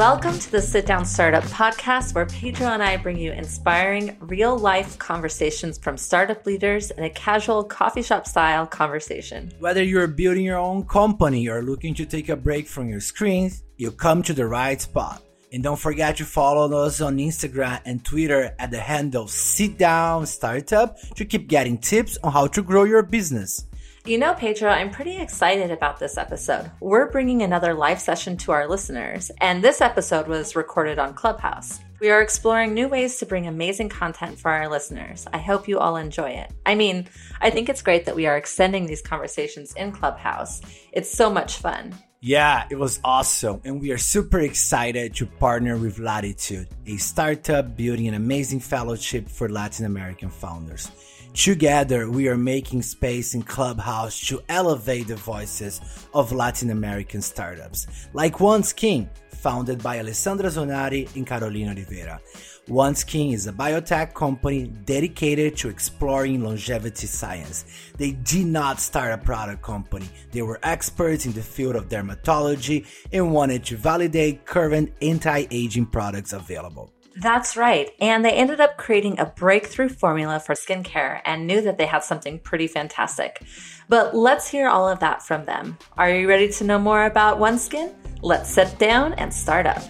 Welcome to the Sit Down Startup podcast, where Pedro and I bring you inspiring, real life conversations from startup leaders in a casual coffee shop style conversation. Whether you're building your own company or looking to take a break from your screens, you come to the right spot. And don't forget to follow us on Instagram and Twitter at the handle Sit Down Startup to keep getting tips on how to grow your business. You know, Pedro, I'm pretty excited about this episode. We're bringing another live session to our listeners, and this episode was recorded on Clubhouse. We are exploring new ways to bring amazing content for our listeners. I hope you all enjoy it. I mean, I think it's great that we are extending these conversations in Clubhouse. It's so much fun. Yeah, it was awesome. And we are super excited to partner with Latitude, a startup building an amazing fellowship for Latin American founders. Together, we are making space in Clubhouse to elevate the voices of Latin American startups, like OneSkin, founded by Alessandra Zonari and Carolina Oliveira. OneSkin is a biotech company dedicated to exploring longevity science. They did not start a product company. They were experts in the field of dermatology and wanted to validate current anti-aging products available. That's right. And they ended up creating a breakthrough formula for skincare and knew that they had something pretty fantastic. But let's hear all of that from them. Are you ready to know more about OneSkin? Let's sit down and start up.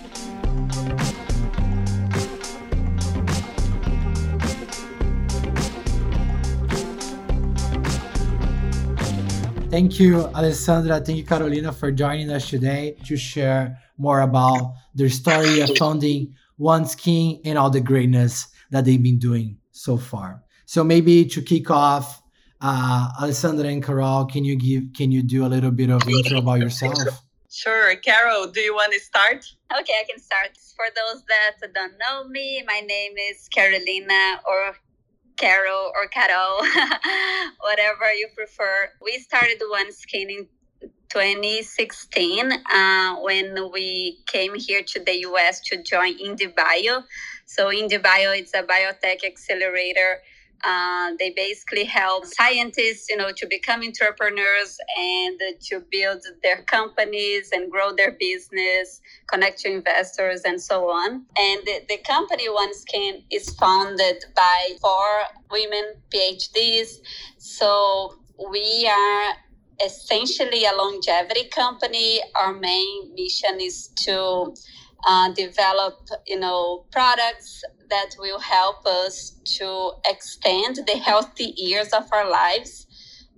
Thank you, Alessandra. Thank you, Carolina, for joining us today to share more about their story of founding OneSkin and all the greatness that they've been doing so far. So maybe to kick off, uh, Alessandra and Carol, can you give can you do a little bit of intro about yourself? Sure, Carol, do you want to start? Okay, I can start. For those that don't know me, my name is Carolina or Carol or Carol, whatever you prefer. We started OneSkin in 2016 uh, when we came here to the US to join IndieBio. So IndieBio is a biotech accelerator. Uh, they basically help scientists, you know, to become entrepreneurs and to build their companies and grow their business, connect to investors, and so on. And the, the company OneSkin is founded by four women PhDs. So we are essentially a longevity company. Our main mission is to uh, develop, you know, products that will help us to extend the healthy years of our lives.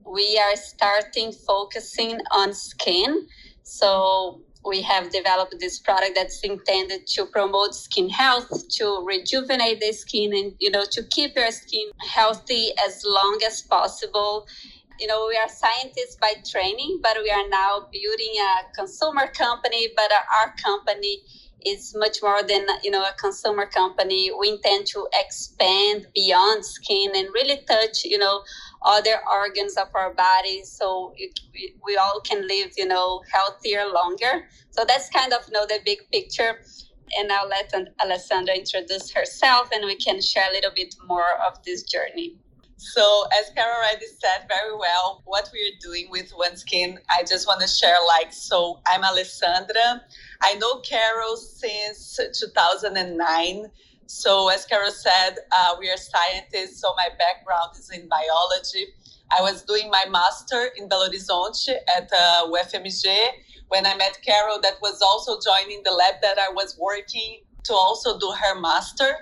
We are starting focusing on skin. So we have developed this product that's intended to promote skin health, to rejuvenate the skin and you know to keep your skin healthy as long as possible you know, we are scientists by training, but we are now building a consumer company. But our company is much more than you know a consumer company. We intend to expand beyond skin and really touch you know other organs of our body, so it, we all can live you know healthier longer. So that's kind of you know the big picture. And I'll let Alessandra introduce herself, and we can share a little bit more of this journey. So, as Carol already said very well, what we are doing with OneSkin, I just want to share like, so I'm Alessandra. I know Carol since 2009. So, as Carol said, uh, we are scientists. So, my background is in biology. I was doing my master in Belo Horizonte at uh, UFMG when I met Carol, that was also joining the lab that I was working to also do her master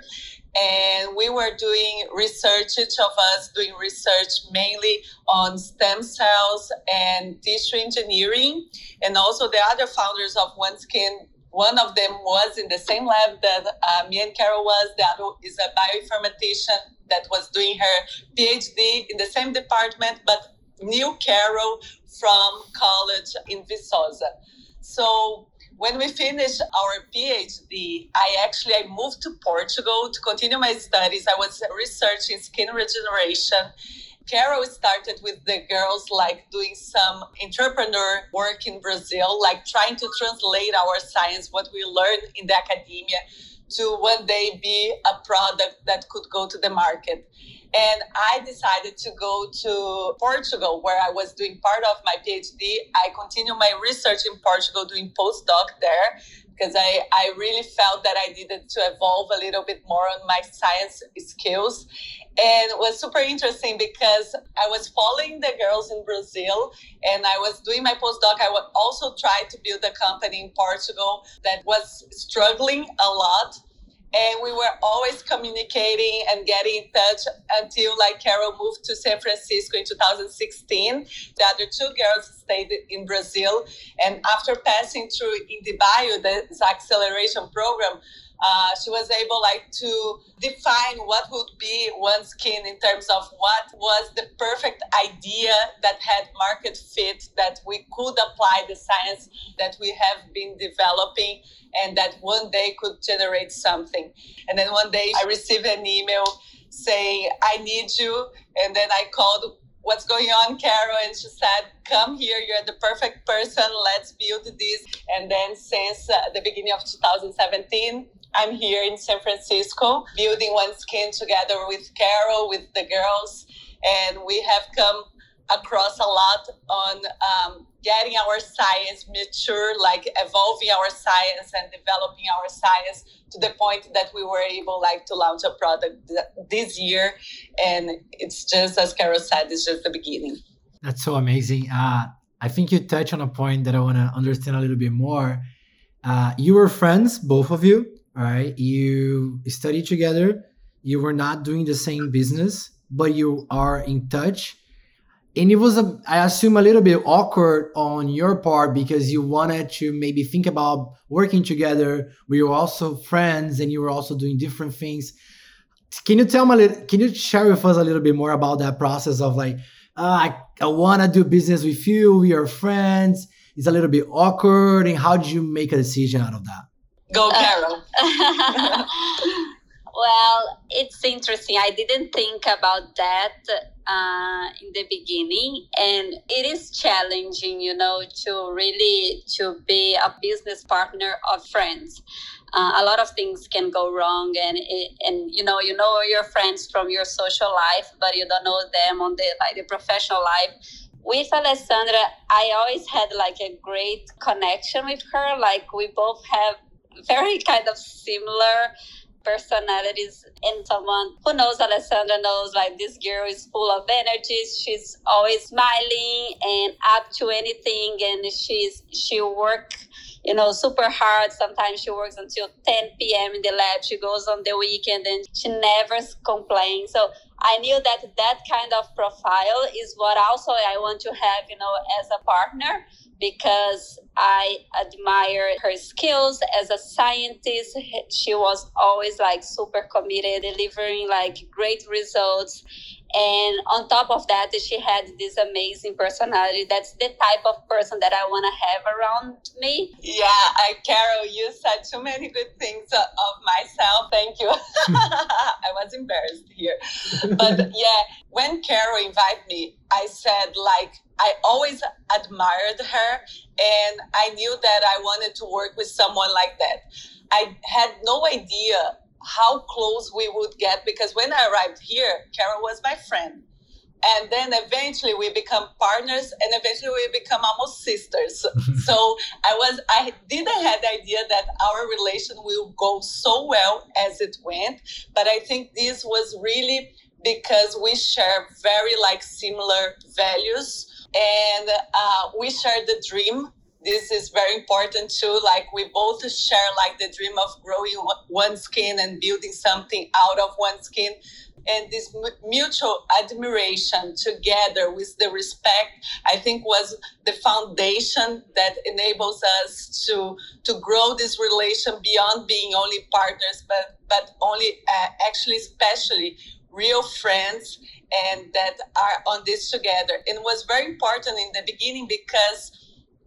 and we were doing research each of us doing research mainly on stem cells and tissue engineering. And also the other founders of OneSkin, one of them was in the same lab that uh, me and carol was. The other is a bioinformatician that was doing her phd in the same department but knew carol from college in viçosa so when we finished our PhD, I actually I moved to Portugal to continue my studies. I was researching skin regeneration. Carol started with the girls like doing some entrepreneur work in Brazil, like trying to translate our science, what we learned in the academia, to one day be a product that could go to the market. And I decided to go to Portugal, where I was doing part of my PhD. I continued my research in Portugal, doing postdoc there, because I, I really felt that I needed to evolve a little bit more on my science skills. And it was super interesting because I was following the girls in Brazil and I was doing my postdoc. I would also try to build a company in Portugal that was struggling a lot and we were always communicating and getting in touch until like carol moved to san francisco in 2016 the other two girls stayed in brazil. And after passing through IndieBio the bio this acceleration program uh, she was able like to define what would be OneSkin in terms of what was the perfect idea that had market fit that we could apply the science that we have been developing and that one day could generate something. And then one day i received an email saying i need you. And then i called what's going on carol? And she said come here you're the perfect person. Let's build this. And then since uh, the beginning of 2017 I'm here in San Francisco building OneSkin together with Carol, with the girls, and we have come across a lot on um, getting our science mature, like evolving our science and developing our science to the point that we were able like to launch a product this year. And it's just as Carol said, it's just the beginning. That's so amazing. Uh, I think you touch on a point that I want to understand a little bit more. Uh, you were friends, both of you right? You study together. You were not doing the same business, but you are in touch. And it was, a, I assume, a little bit awkward on your part because you wanted to maybe think about working together. We were also friends, and you were also doing different things. Can you tell me a little? Can you share with us a little bit more about that process of like, uh, I, I want to do business with you. We are friends. It's a little bit awkward, and how did you make a decision out of that? Go, Carol. well, it's interesting. I didn't think about that uh, in the beginning, and it is challenging, you know, to really to be a business partner of friends. Uh, a lot of things can go wrong, and and you know, you know your friends from your social life, but you don't know them on the like the professional life with Alessandra, I always had like a great connection with her. Like we both have very kind of similar personalities in someone who knows Alessandra knows like this girl is full of energy. She's always smiling and up to anything and she's she work you know super hard sometimes she works until 10 p.m in the lab she goes on the weekend and she never complains so i knew that that kind of profile is what also i want to have you know as a partner because I admire her skills as a scientist. She was always like super committed, delivering like great results. And on top of that, she had this amazing personality. That's the type of person that I want to have around me. Yeah, I, Carol, you said too many good things uh, of myself. Thank you. I was embarrassed here. But yeah, when Carol invited me, I said, like, I always admired her and I knew that I wanted to work with someone like that. I had no idea how close we would get because when I arrived here, Carol was my friend. And then eventually we become partners and eventually we become almost sisters. so I was I didn't have the idea that our relation will go so well as it went. But I think this was really because we share very like similar values and uh, we share the dream this is very important too like we both share like the dream of growing OneSkin and building something out of OneSkin. and this mutual admiration together with the respect i think was the foundation that enables us to to grow this relation beyond being only partners but but only uh, actually especially real friends and that are on this together. And was very important in the beginning because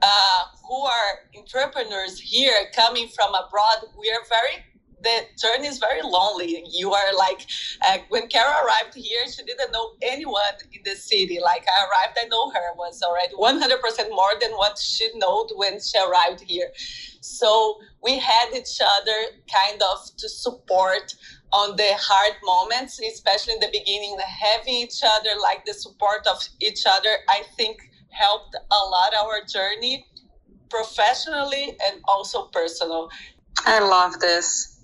uh, who are entrepreneurs here coming from abroad, we are very the journey is very lonely. You are like, uh, when Carol arrived here, she didn't know anyone in the city. Like I arrived, I know her was already 100% more than what she knew when she arrived here. So we had each other kind of to support on the hard moments, especially in the beginning, having each other, like the support of each other, I think helped a lot our journey professionally and also personal. I love this.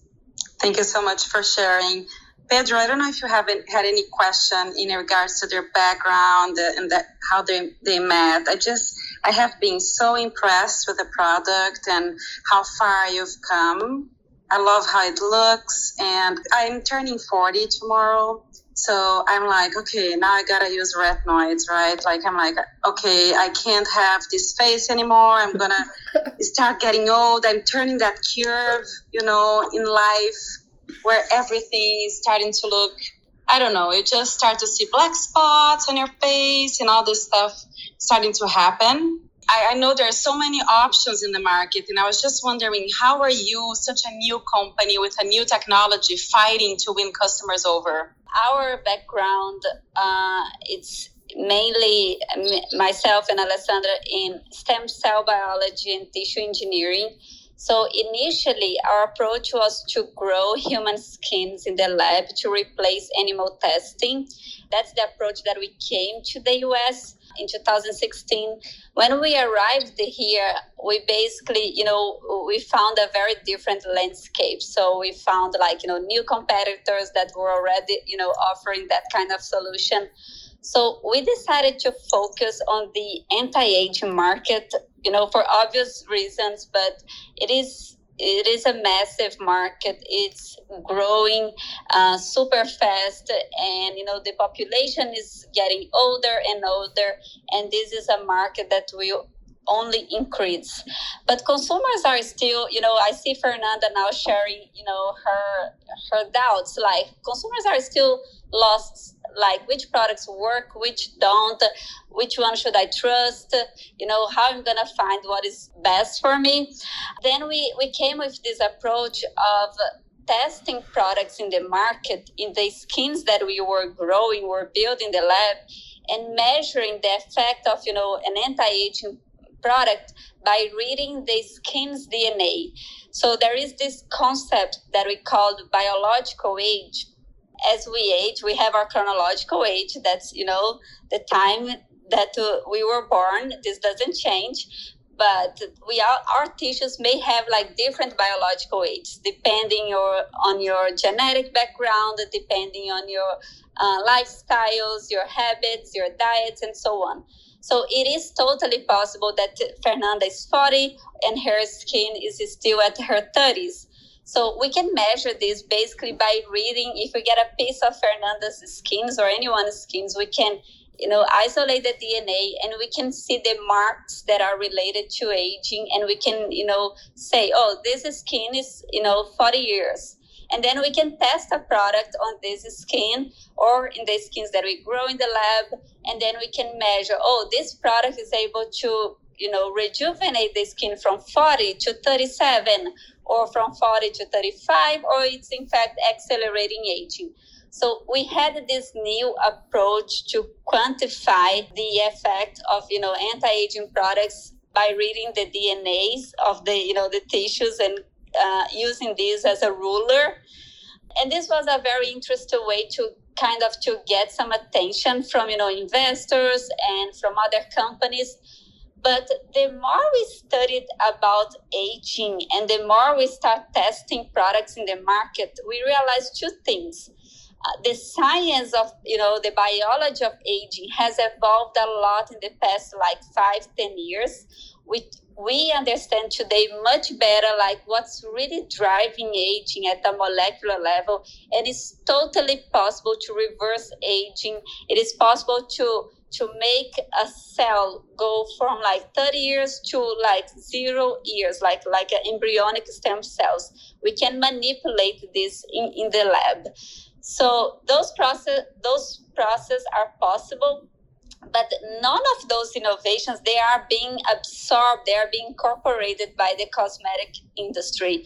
Thank you so much for sharing. Pedro, I don't know if you haven't had any question in regards to their background and that how they, they met. I just I have been so impressed with the product and how far you've come. I love how it looks and I'm turning 40 tomorrow. So I'm like, okay, now I gotta use retinoids, right? Like I'm like, okay, I can't have this face anymore. I'm gonna start getting old. I'm turning that curve, you know, in life where everything is starting to look I don't know, you just start to see black spots on your face and all this stuff starting to happen. I, I know there are so many options in the market, and I was just wondering how are you, such a new company with a new technology, fighting to win customers over? Our background, uh, it's mainly myself and Alessandra in stem cell biology and tissue engineering. So initially, our approach was to grow human skins in the lab to replace animal testing. That's the approach that we came to the US in 2016. When we arrived here, we basically, you know, we found a very different landscape. So we found like, you know, new competitors that were already, you know, offering that kind of solution. So we decided to focus on the anti-aging market, you know, for obvious reasons, but it is it is a massive market. It's growing uh, super fast, and you know the population is getting older and older, and this is a market that will only increase. But consumers are still, you know, I see Fernanda now sharing, you know, her her doubts. Like consumers are still lost like which products work which don't which one should i trust? You know how i'm gonna find what is best for me. Then we we came with this approach of testing products in the market in the skins that we were growing were building the lab and measuring the effect of you know an anti-aging product by reading the skin's dna so there is this concept that we called biological age as we age, we have our chronological age. That's, you know, the time that uh, we were born. This doesn't change. But we are, our tissues may have like different biological ages depending your, on your genetic background, depending on your uh, lifestyles, your habits, your diets, and so on. So it is totally possible that Fernanda is 40 and her skin is still at her 30s. So we can measure this basically by reading. If we get a piece of Fernanda's skins or anyone's skins, we can, you know, isolate the DNA and we can see the marks that are related to aging, and we can, you know, say, oh, this skin is, you know, 40 years. And then we can test a product on this skin or in the skins that we grow in the lab. And then we can measure, oh, this product is able to you know rejuvenate the skin from 40 to 37 or from 40 to 35, or it's in fact accelerating aging. So we had this new approach to quantify the effect of, you know, anti-aging products by reading the DNAs of the, you know, the tissues and uh, using this as a ruler. And this was a very interesting way to kind of to get some attention from, you know, investors and from other companies but the more we studied about aging and the more we start testing products in the market, we realized two things. Uh, the science of you know the biology of aging has evolved a lot in the past like five ten years we we understand today much better like what's really driving aging at the molecular level and it's totally possible to reverse aging it is possible to to make a cell go from like 30 years to like zero years like like embryonic stem cells. We can manipulate this in, in the lab. So those process those process are possible but none of those innovations they are being absorbed they are being incorporated by the cosmetic industry.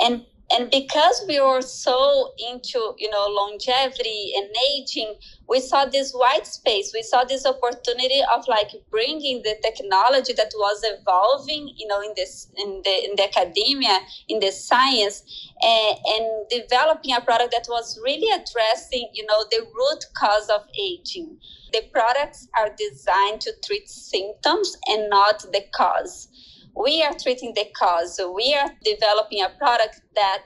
And and because we were so into you know longevity and aging we saw this white space. We saw this opportunity of like bringing the technology that was evolving you know in this in the in the academia in the science and, and developing a product that was really addressing you know the root cause of aging. The products are designed to treat symptoms and not the cause we are treating the cause. We are developing a product that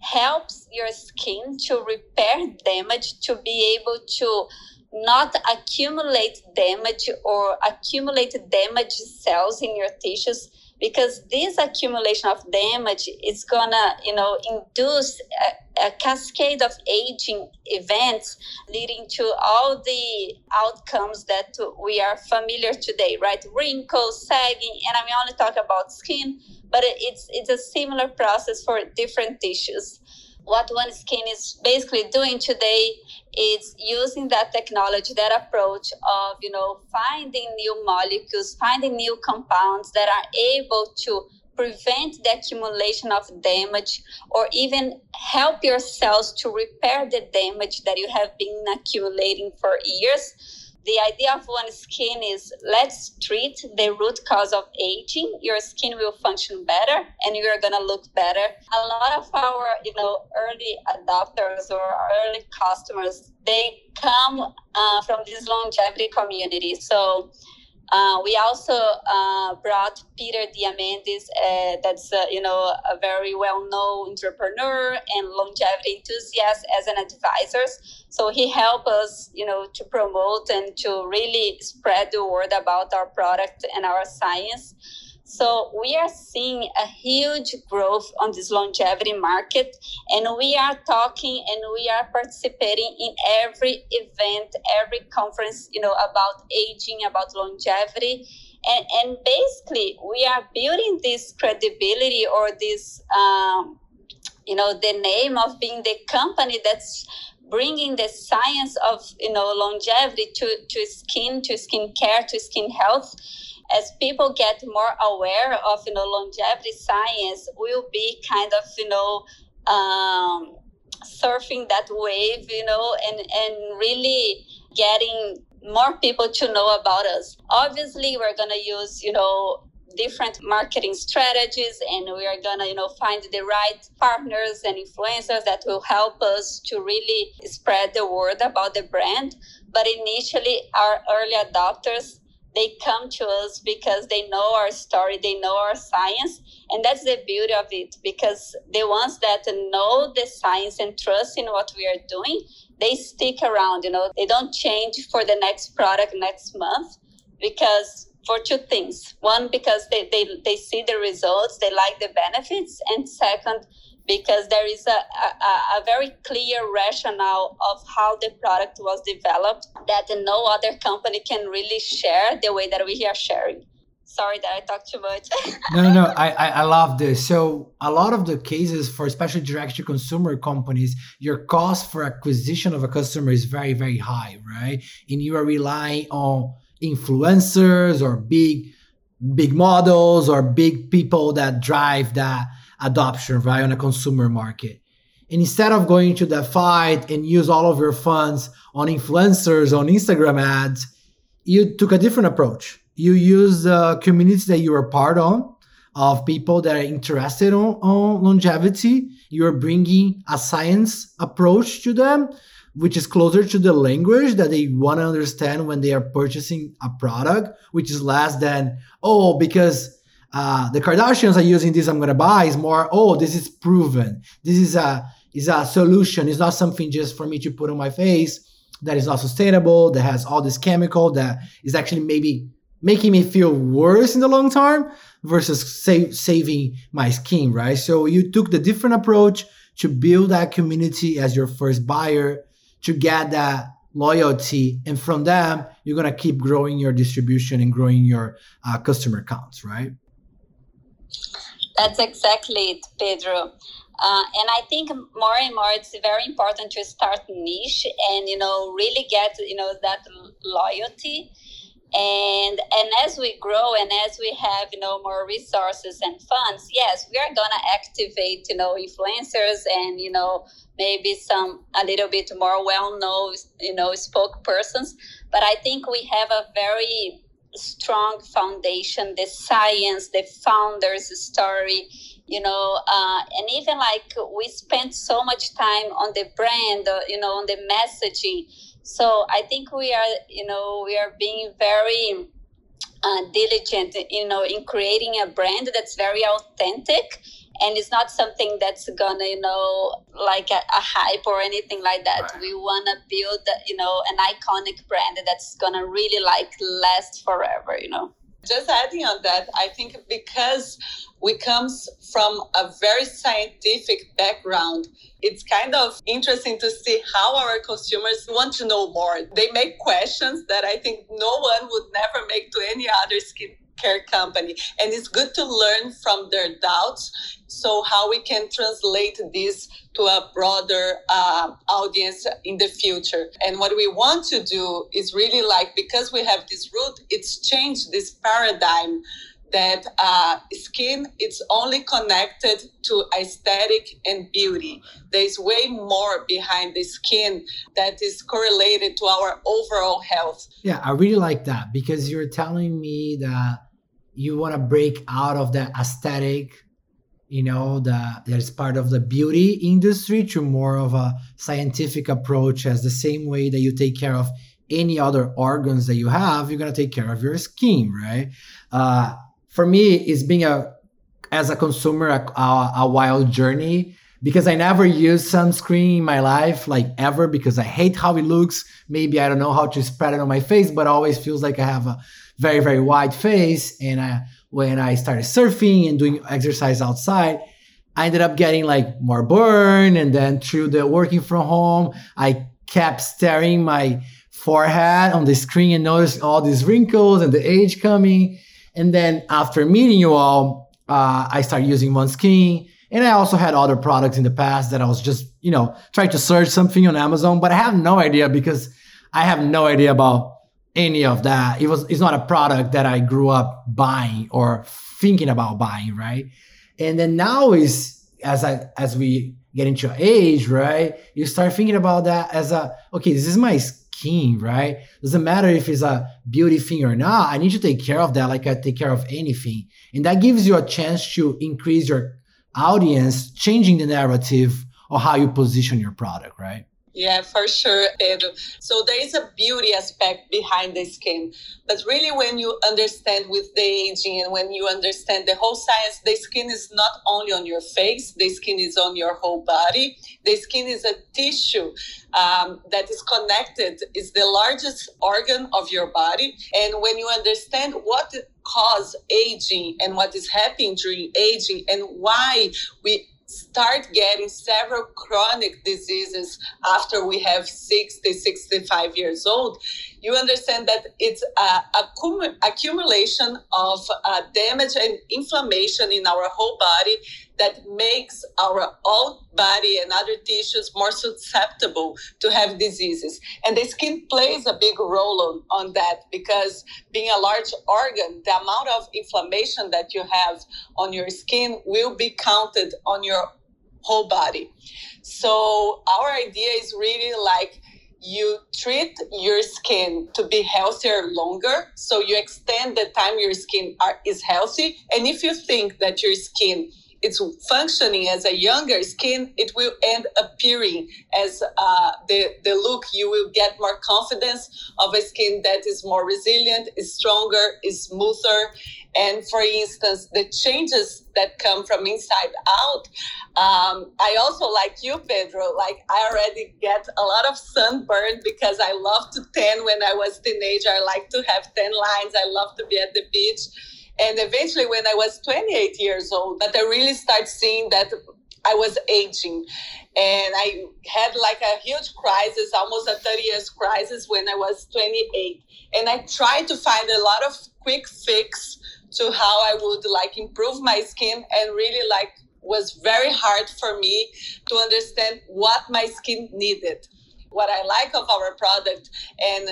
helps your skin to repair damage, to be able to not accumulate damage or accumulate damaged cells in your tissues because this accumulation of damage is gonna you know induce uh, a, cascade of aging events leading to all the outcomes that we are familiar today right? Wrinkles sagging and i'm only talking about skin but it's it's a similar process for different tissues. What OneSkin is basically doing today is using that technology, that approach of, you know, finding new molecules, finding new compounds that are able to prevent the accumulation of damage or even help your cells to repair the damage that you have been accumulating for years the idea of OneSkin is let's treat the root cause of aging. Your skin will function better and you're going to look better. A lot of our, you know, early adopters or early customers, they come uh, from this longevity community. So uh, we also uh, brought Peter Diamandis, uh, that's uh, you know a very well-known entrepreneur and longevity enthusiast, as an advisor. So he helped us, you know, to promote and to really spread the word about our product and our science. So we are seeing a huge growth on this longevity market, and we are talking and we are participating in every event, every conference, you know, about aging, about longevity. And, and basically, we are building this credibility or this, um, you know, the name of being the company that's bringing the science of, you know, longevity to, to skin, to skin care, to skin health as people get more aware of you know longevity science we'll be kind of you know um, surfing that wave you know and and really getting more people to know about us. Obviously we're going to use you know different marketing strategies and we are gonna you know find the right partners and influencers that will help us to really spread the word about the brand. But initially our early adopters they come to us because they know our story, they know our science. And that's the beauty of it because the ones that know the science and trust in what we are doing, they stick around, you know, they don't change for the next product next month because for two things. One, because they, they, they see the results, they like the benefits. And second, because there is a, a, a, very clear rationale of how the product was developed that no other company can really share the way that we are sharing. Sorry that I talked too much. no, no. I, I, I love this. So a lot of the cases for especially direct to consumer companies, your cost for acquisition of a customer is very, very high, right? And you are relying on influencers or big, big models or big people that drive that adoption, right, on a consumer market. And instead of going to that fight and use all of your funds on influencers, on Instagram ads, you took a different approach. You use the community that you are part of, of people that are interested on, on longevity. You're bringing a science approach to them, which is closer to the language that they want to understand when they are purchasing a product, which is less than, oh, because uh, the Kardashians are using this, I'm gonna buy is more, oh, this is proven. This is a is a solution. It's not something just for me to put on my face that is not sustainable, that has all this chemical that is actually maybe making me feel worse in the long term versus save, saving my skin, right? So you took the different approach to build that community as your first buyer, to get that loyalty, and from them you're gonna keep growing your distribution and growing your uh, customer counts, right? That's exactly it, Pedro. Uh, and I think more and more it's very important to start niche and you know really get you know that loyalty and and as we grow and as we have you know more resources and funds yes we are gonna activate you know influencers and you know maybe some a little bit more well-known you know spokespersons but i think we have a very strong foundation the science the founders story you know uh, and even like we spent so much time on the brand uh, you know on the messaging. So i think we are you know we are being very uh, diligent, you know, in creating a brand that's very authentic and it's not something that's gonna you know like a, a hype or anything like that. Right. we want to build you know an iconic brand that's gonna really like last forever you know? Just adding on that i think because we comes from a very scientific background it's kind of interesting to see how our consumers want to know more. They make questions that i think no one would never make to any other skin care company and it's good to learn from their doubts. So how we can translate this to a broader uh, audience in the future. And what we want to do is really like because we have this root it's changed this paradigm that uh, skin it's only connected to aesthetic and beauty. There's way more behind the skin that is correlated to our overall health. Yeah i really like that because you're telling me that you want to break out of that aesthetic you know that that is part of the beauty industry to more of a scientific approach as the same way that you take care of any other organs that you have you're going to take care of your skin right uh, for me it's being a as a consumer a, a, a wild journey because I never used sunscreen in my life, like ever, because I hate how it looks. Maybe I don't know how to spread it on my face, but always feels like I have a very, very wide face. And I, when I started surfing and doing exercise outside, I ended up getting like more burn. And then through the working from home, I kept staring my forehead on the screen and noticed all these wrinkles and the age coming. And then after meeting you all, uh, I started using OneSkin and I also had other products in the past that I was just, you know, trying to search something on Amazon, but I have no idea because I have no idea about any of that. It was it's not a product that I grew up buying or thinking about buying, right? And then now is as I as we get into age, right? You start thinking about that as a okay, this is my skin, right? Doesn't matter if it's a beauty thing or not. I need to take care of that like I take care of anything. And that gives you a chance to increase your audience changing the narrative or how you position your product, right? Yeah, for sure, Pedro. So there is a beauty aspect behind the skin. But really, when you understand with the aging and when you understand the whole science, the skin is not only on your face, the skin is on your whole body. The skin is a tissue um, that is connected, is the largest organ of your body. And when you understand what cause aging and what is happening during aging and why we start getting several chronic diseases after we have 60 65 years old you understand that it's a accumulation of uh, damage and inflammation in our whole body that makes our own body and other tissues more susceptible to have diseases. And the skin plays a big role on, on that because being a large organ, the amount of inflammation that you have on your skin will be counted on your whole body. So our idea is really like you treat your skin to be healthier longer so you extend the time your skin are, is healthy and if you think that your skin it's functioning as a younger skin, it will end appearing as uh, the, the look. You will get more confidence of a skin that is more resilient, is stronger, is smoother. And for instance, the changes that come from inside out. Um, I also, like you, Pedro, like I already get a lot of sunburn because I love to tan when I was teenager. I like to have tan lines. I love to be at the beach and eventually, when I was 28 years old, that I really started seeing that I was aging. And I had like a huge crisis, almost a 30 years crisis when I was 28. And I tried to find a lot of quick fix to how I would like improve my skin and really like was very hard for me to understand what my skin needed. What I like of our product and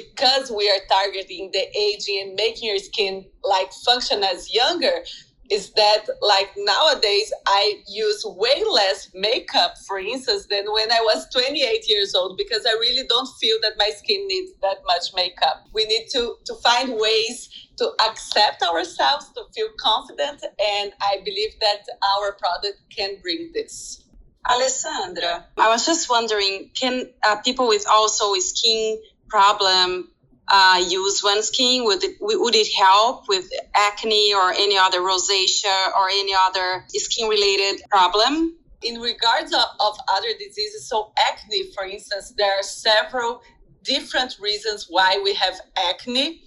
because we are targeting the aging and making your skin like function as younger is that like nowadays I use way less makeup, for instance, than when I was 28 years old because I really don't feel that my skin needs that much makeup. We need to to find ways to accept ourselves, to feel confident, and I believe that our product can bring this. Alessandra, I was just wondering, can uh, people with also skin problem uh, use OneSkin? Would it, would it help with acne or any other rosacea or any other skin related problem? In regards of, of other diseases, so acne, for instance, there are several different reasons why we have acne.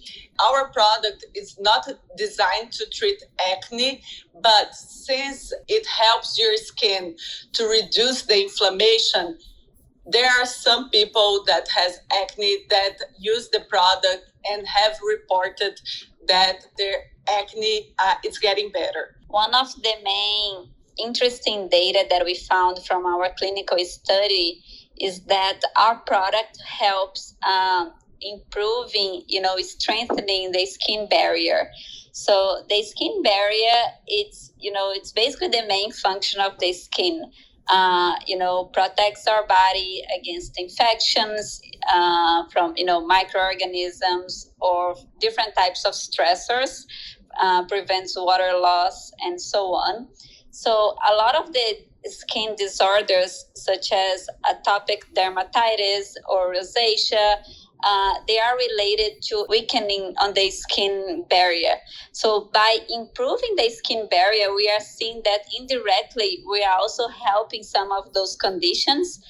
Our product is not designed to treat acne, but since it helps your skin to reduce the inflammation, there are some people that has acne that use the product and have reported that their acne uh, is getting better. One of the main interesting data that we found from our clinical study is that our product helps um, improving, you know, strengthening the skin barrier. So the skin barrier, it's you know, it's basically the main function of the skin. Uh, you know, protects our body against infections uh, from you know microorganisms or different types of stressors, uh, prevents water loss and so on. So a lot of the skin disorders such as atopic dermatitis or rosacea uh, they are related to weakening on the skin barrier. So by improving the skin barrier, we are seeing that indirectly we are also helping some of those conditions.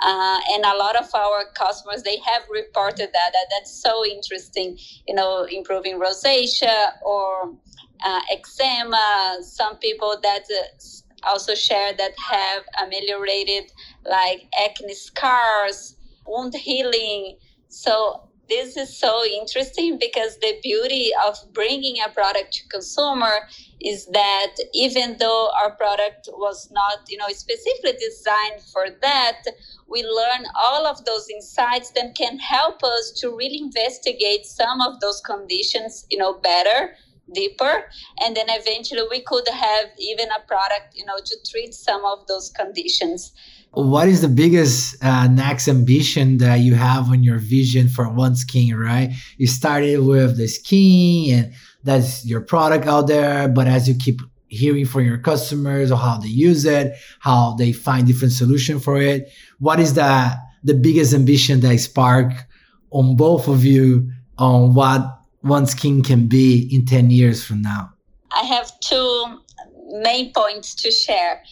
Uh, and a lot of our customers they have reported that, that that's so interesting you know improving rosacea or uh, eczema some people that uh, also share that have ameliorated like acne scars, wound healing. So this is so interesting because the beauty of bringing a product to consumer is that even though our product was not you know specifically designed for that we learn all of those insights that can help us to really investigate some of those conditions you know better deeper and then eventually we could have even a product you know to treat some of those conditions. What is the biggest uh, next ambition that you have on your vision for OneSkin right? You started with the skin and that's your product out there but as you keep hearing from your customers or how they use it how they find different solution for it what is the the biggest ambition that spark on both of you on what OneSkin can be in 10 years from now? I have two main points to share.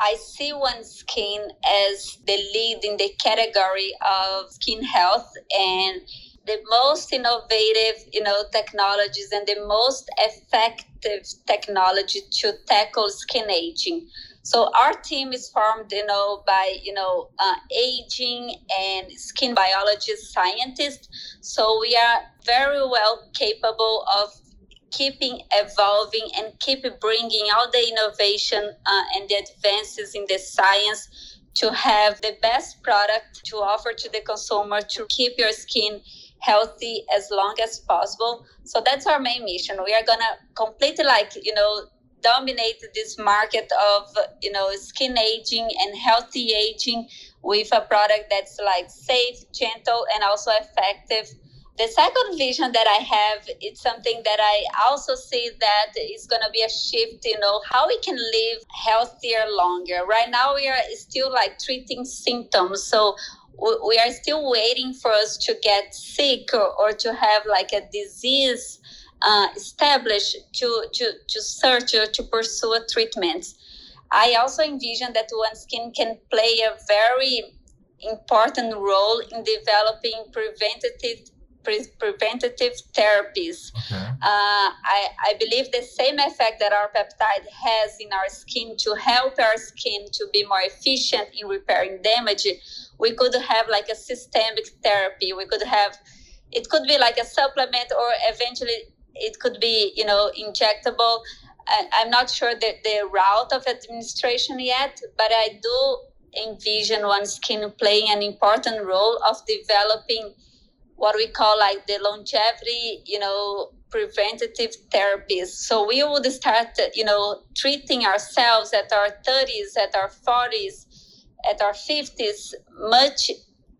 I see OneSkin as the lead in the category of skin health and the most innovative, you know, technologies and the most effective technology to tackle skin aging. So our team is formed, you know, by you know uh, aging and skin biology scientists. So we are very well capable of keeping evolving and keep bringing all the innovation uh, and the advances in the science to have the best product to offer to the consumer to keep your skin healthy as long as possible so that's our main mission we are gonna completely like you know dominate this market of you know skin aging and healthy aging with a product that's like safe gentle and also effective. The second vision that i have it's something that i also see that is going to be a shift you know how we can live healthier longer. Right now we are still like treating symptoms so we are still waiting for us to get sick or, or to have like a disease uh, established to, to, to search or to pursue a treatment. I also envision that OneSkin can play a very important role in developing preventative preventative therapies. Okay. Uh, I, I believe the same effect that our peptide has in our skin to help our skin to be more efficient in repairing damage, we could have like a systemic therapy. We could have, it could be like a supplement or eventually it could be, you know, injectable. I'm not sure that the route of administration yet, but I do envision OneSkin playing an important role of developing what we call like the longevity, you know, preventative therapies. So we would start, you know, treating ourselves at our 30s, at our 40s, at our 50s much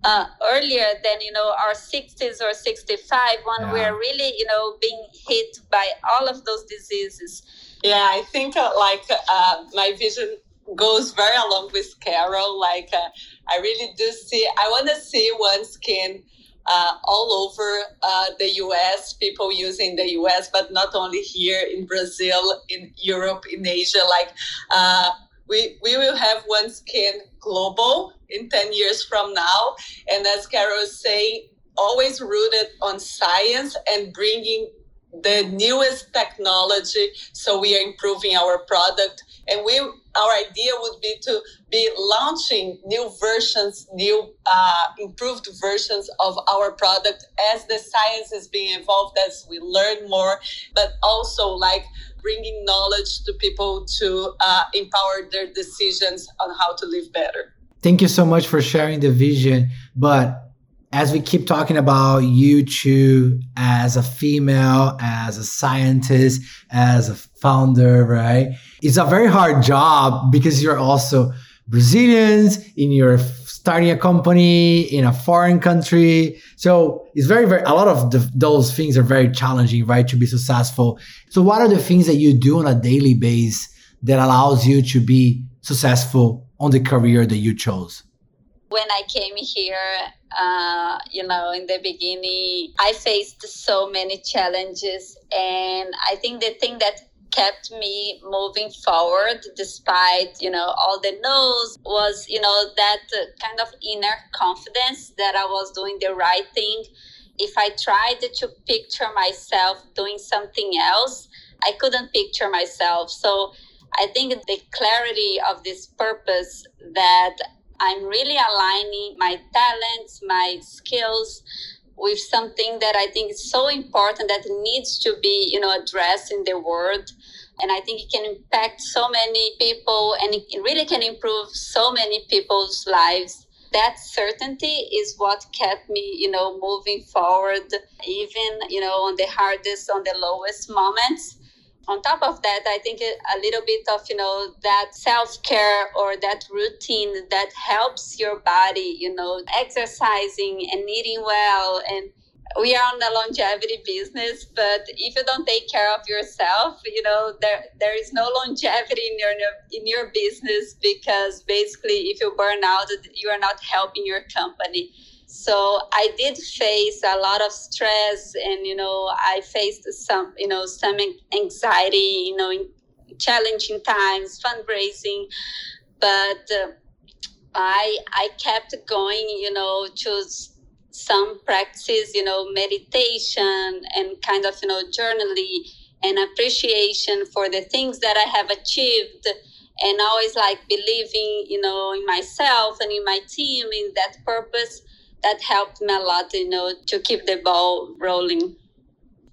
uh, earlier than you know our 60s or 65 when yeah. we're really you know being hit by all of those diseases yeah i think uh, like uh, my vision goes very along with carol like uh, i really do see i want to see OneSkin uh, all over uh, the US, people using the US, but not only here in Brazil, in Europe, in Asia. Like uh, we, we will have OneSkin global in 10 years from now. And as Carol is saying, always rooted on science and bringing the newest technology so we are improving our product and we our idea would be to be launching new versions new uh, improved versions of our product as the science is being evolved as we learn more but also like bringing knowledge to people to uh, empower their decisions on how to live better thank you so much for sharing the vision but as we keep talking about you two as a female, as a scientist, as a founder, right? It's a very hard job because you're also Brazilians in your starting a company in a foreign country. So it's very, very, a lot of the, those things are very challenging, right? To be successful. So what are the things that you do on a daily basis that allows you to be successful on the career that you chose? when I came here, uh, you know, in the beginning, I faced so many challenges. And I think the thing that kept me moving forward despite you know all the no's was you know that kind of inner confidence that i was doing the right thing. If i tried to picture myself doing something else i couldn't picture myself. So i think the clarity of this purpose that I'm really aligning my talents, my skills with something that I think is so important that needs to be, you know, addressed in the world. And I think it can impact so many people and it really can improve so many people's lives. That certainty is what kept me, you know, moving forward, even, you know, on the hardest, on the lowest moments on top of that i think a little bit of you know that self-care or that routine that helps your body you know exercising and eating well. And we are on the longevity business but if you don't take care of yourself you know there there is no longevity in your in your business because basically if you burn out you are not helping your company so i did face a lot of stress and you know i faced some you know some anxiety you know in challenging times fundraising. But uh, i i kept going you know to some practices you know meditation and kind of you know journaling and appreciation for the things that i have achieved and always like believing you know in myself and in my team in that purpose that helped me a lot, you know, to keep the ball rolling.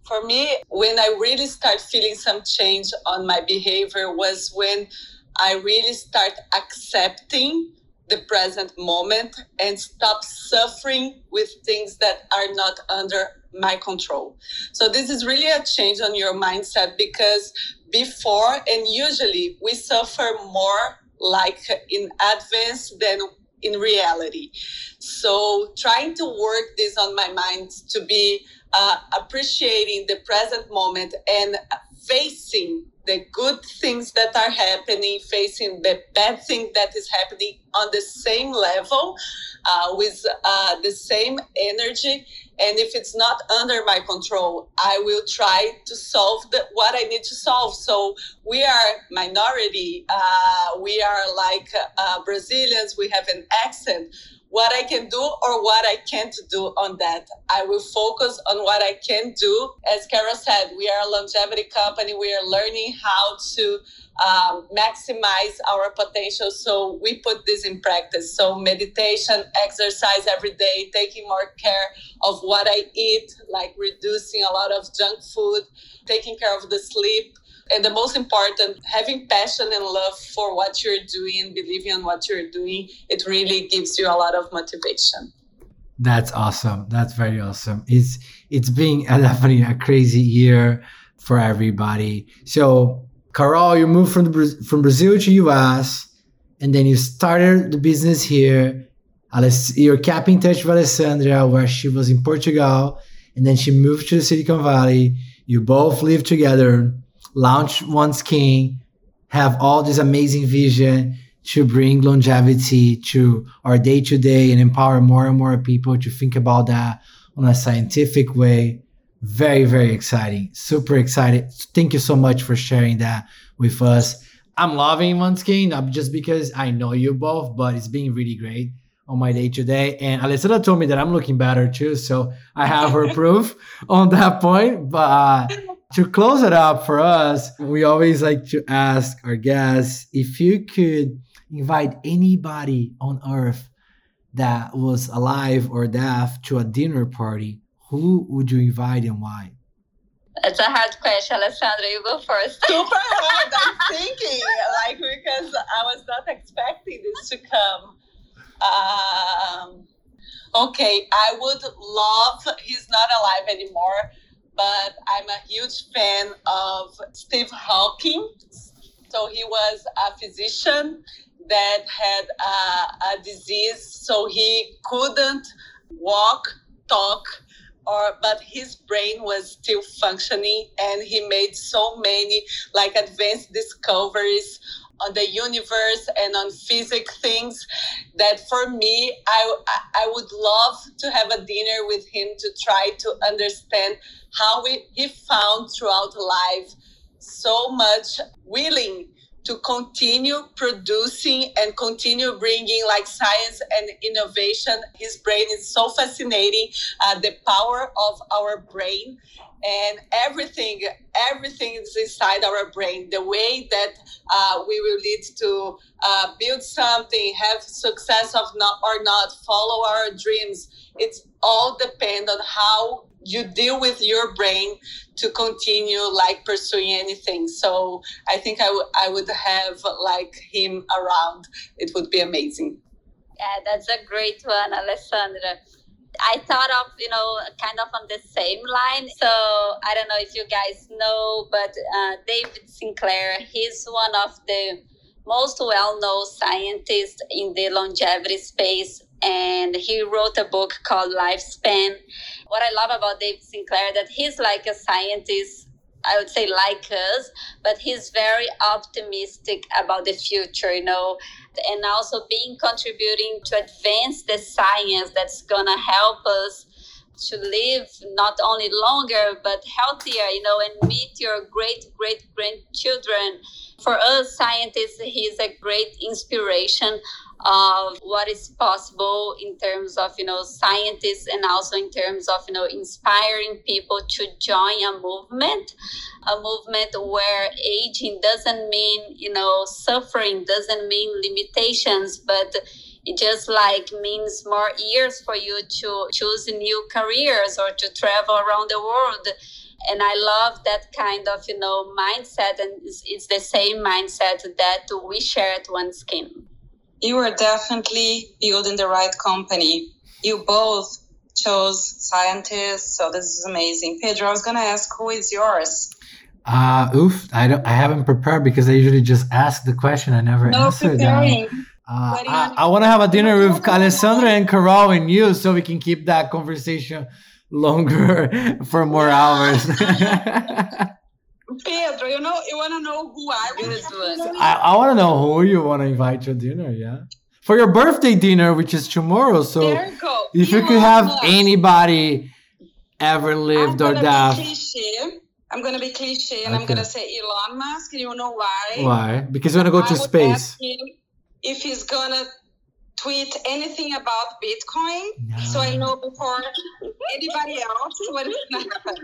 For me, when I really start feeling some change on my behavior was when I really start accepting the present moment and stop suffering with things that are not under my control. So this is really a change on your mindset because before and usually we suffer more like in advance than in reality. So trying to work this on my mind to be uh, appreciating the present moment and facing the good things that are happening, facing the bad thing that is happening on the same level, uh, with uh, the same energy. And if it's not under my control, I will try to solve the, what I need to solve. So we are minority. Uh, we are like uh, Brazilians. We have an accent what I can do or what I can't do on that. I will focus on what I can do. As Carol said, we are a longevity company. We are learning how to um, maximize our potential. So we put this in practice. So meditation, exercise every day, taking more care of what I eat, like reducing a lot of junk food, taking care of the sleep and the most important having passion and love for what you're doing believing in what you're doing it really gives you a lot of motivation. That's awesome. That's very awesome. It's it's been a, definitely a crazy year for everybody. So carol you moved from the, from brazil to us and then you started the business here. You're kept touch with alessandra where she was in portugal and then she moved to the silicon valley. You both live together launch OneSkin, have all this amazing vision to bring longevity to our day to day and empower more and more people to think about that on a scientific way. Very, very exciting. Super excited. Thank you so much for sharing that with us. I'm loving OneSkin, not just because I know you both, but it's been really great on my day today. And Alessandra told me that I'm looking better too. So I have her proof on that point. But uh, to close it up for us, we always like to ask our guests if you could invite anybody on earth that was alive or deaf to a dinner party, who would you invite and why? It's a hard question, Alessandra. You go first. Super hard. I'm thinking, like, because I was not expecting this to come. Um, okay, I would love, he's not alive anymore, but I'm a huge fan of Steve Hawking. So he was a physician that had a, a disease, so he couldn't walk, talk, or but his brain was still functioning and he made so many like advanced discoveries on the universe and on physics things that for me I, I would love to have a dinner with him to try to understand how we, he found throughout life so much willing to continue producing and continue bringing like science and innovation. His brain is so fascinating, uh, the power of our brain and everything everything is inside our brain the way that uh, we will lead to uh, build something have success of not or not follow our dreams it's all depend on how you deal with your brain to continue like pursuing anything so i think I, w- I would have like him around it would be amazing yeah that's a great one alessandra I thought of, you know, kind of on the same line. So I don't know if you guys know, but uh, David Sinclair, he's one of the most well known scientists in the longevity space. And he wrote a book called Lifespan. What I love about David Sinclair that he's like a scientist I would say like us, but he's very optimistic about the future, you know, and also being contributing to advance the science that's gonna help us to live not only longer but healthier, you know, and meet your great great grandchildren. For us scientists, he's a great inspiration of what is possible in terms of you know scientists and also in terms of you know inspiring people to join a movement a movement where aging doesn't mean you know suffering doesn't mean limitations but it just like means more years for you to choose new careers or to travel around the world. And i love that kind of you know mindset and it's, it's the same mindset that we share at OneSkin you are definitely building the right company. You both chose scientists, so this is amazing. Pedro, I was gonna ask who is yours. Uh oof, I don't I haven't prepared because I usually just ask the question. I never no answer preparing. them. Uh, I, I want to have a dinner with Alessandra and Carol and you so we can keep that conversation longer for more hours. Pedro, you know, you want to know who I want to do us. I, I want to know who you want to invite to dinner, yeah? For your birthday dinner, which is tomorrow. So there you if you could have anybody ever lived or died. I'm gonna be cliche and okay. I'm gonna say Elon Musk. You know why? Why? Because you wanna go I to space. if he's gonna tweet anything about Bitcoin, no. so I know before anybody else what is gonna happen.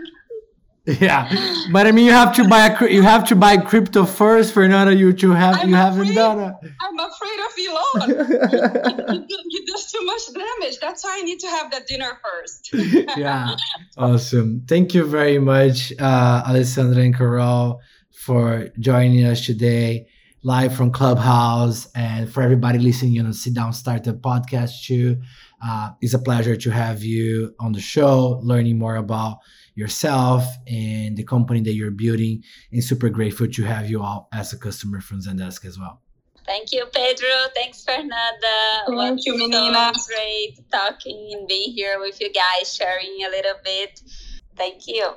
Yeah, but I mean, you have to buy a, you have to buy crypto first, for Fernanda. You to have I'm you afraid, haven't done it. I'm afraid of Elon. he does too much damage. That's why I need to have that dinner first. yeah, awesome. Thank you very much, uh, Alessandra and Carol, for joining us today live from Clubhouse, and for everybody listening, you know, sit down, start the podcast too. Uh, it's a pleasure to have you on the show, learning more about yourself and the company that you're building. And super grateful to have you all as a customer from Zendesk as well. Thank you, Pedro. Thanks, Fernanda. Thank you, Menina. So great talking and being here with you guys, sharing a little bit. Thank you.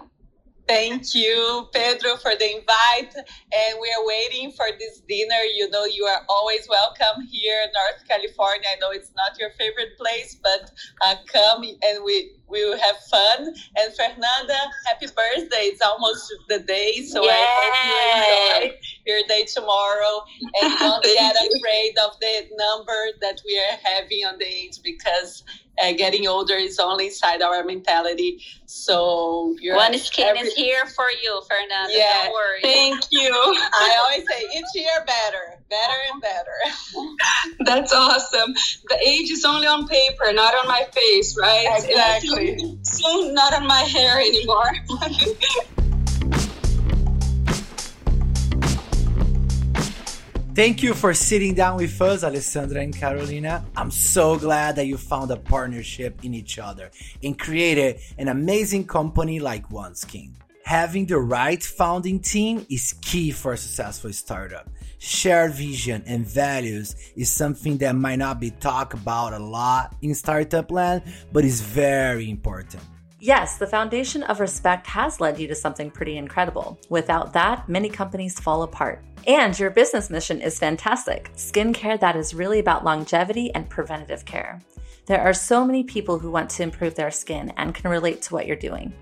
Thank you, Pedro, for the invite. And we are waiting for this dinner. You know, you are always welcome here in North California. I know it's not your favorite place, but uh, come and we, we will have fun. And Fernanda, happy birthday. It's almost the day. So Yay. I hope you enjoy your day tomorrow. And don't get afraid of the number that we are having on the age because uh, getting older is only inside our mentality. So you're OneSkin every- is here for you, Fernanda. Yeah. Don't worry. Thank you. I always say each year better, better and better. That's awesome. The age is only on paper, not on my face, right? Exactly. Soon not on my hair anymore. Thank you for sitting down with us, Alessandra and Carolina. I'm so glad that you found a partnership in each other and created an amazing company like OneSkin. Having the right founding team is key for a successful startup. Shared vision and values is something that might not be talked about a lot in startup land, but is very important. Yes, the foundation of respect has led you to something pretty incredible. Without that, many companies fall apart. And your business mission is fantastic skincare that is really about longevity and preventative care. There are so many people who want to improve their skin and can relate to what you're doing.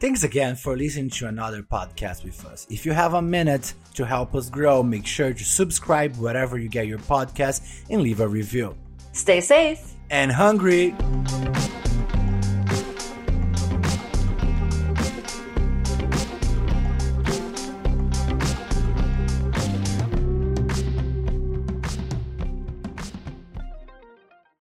Thanks again for listening to another podcast with us. If you have a minute to help us grow, make sure to subscribe wherever you get your podcast and leave a review. Stay safe! And hungry!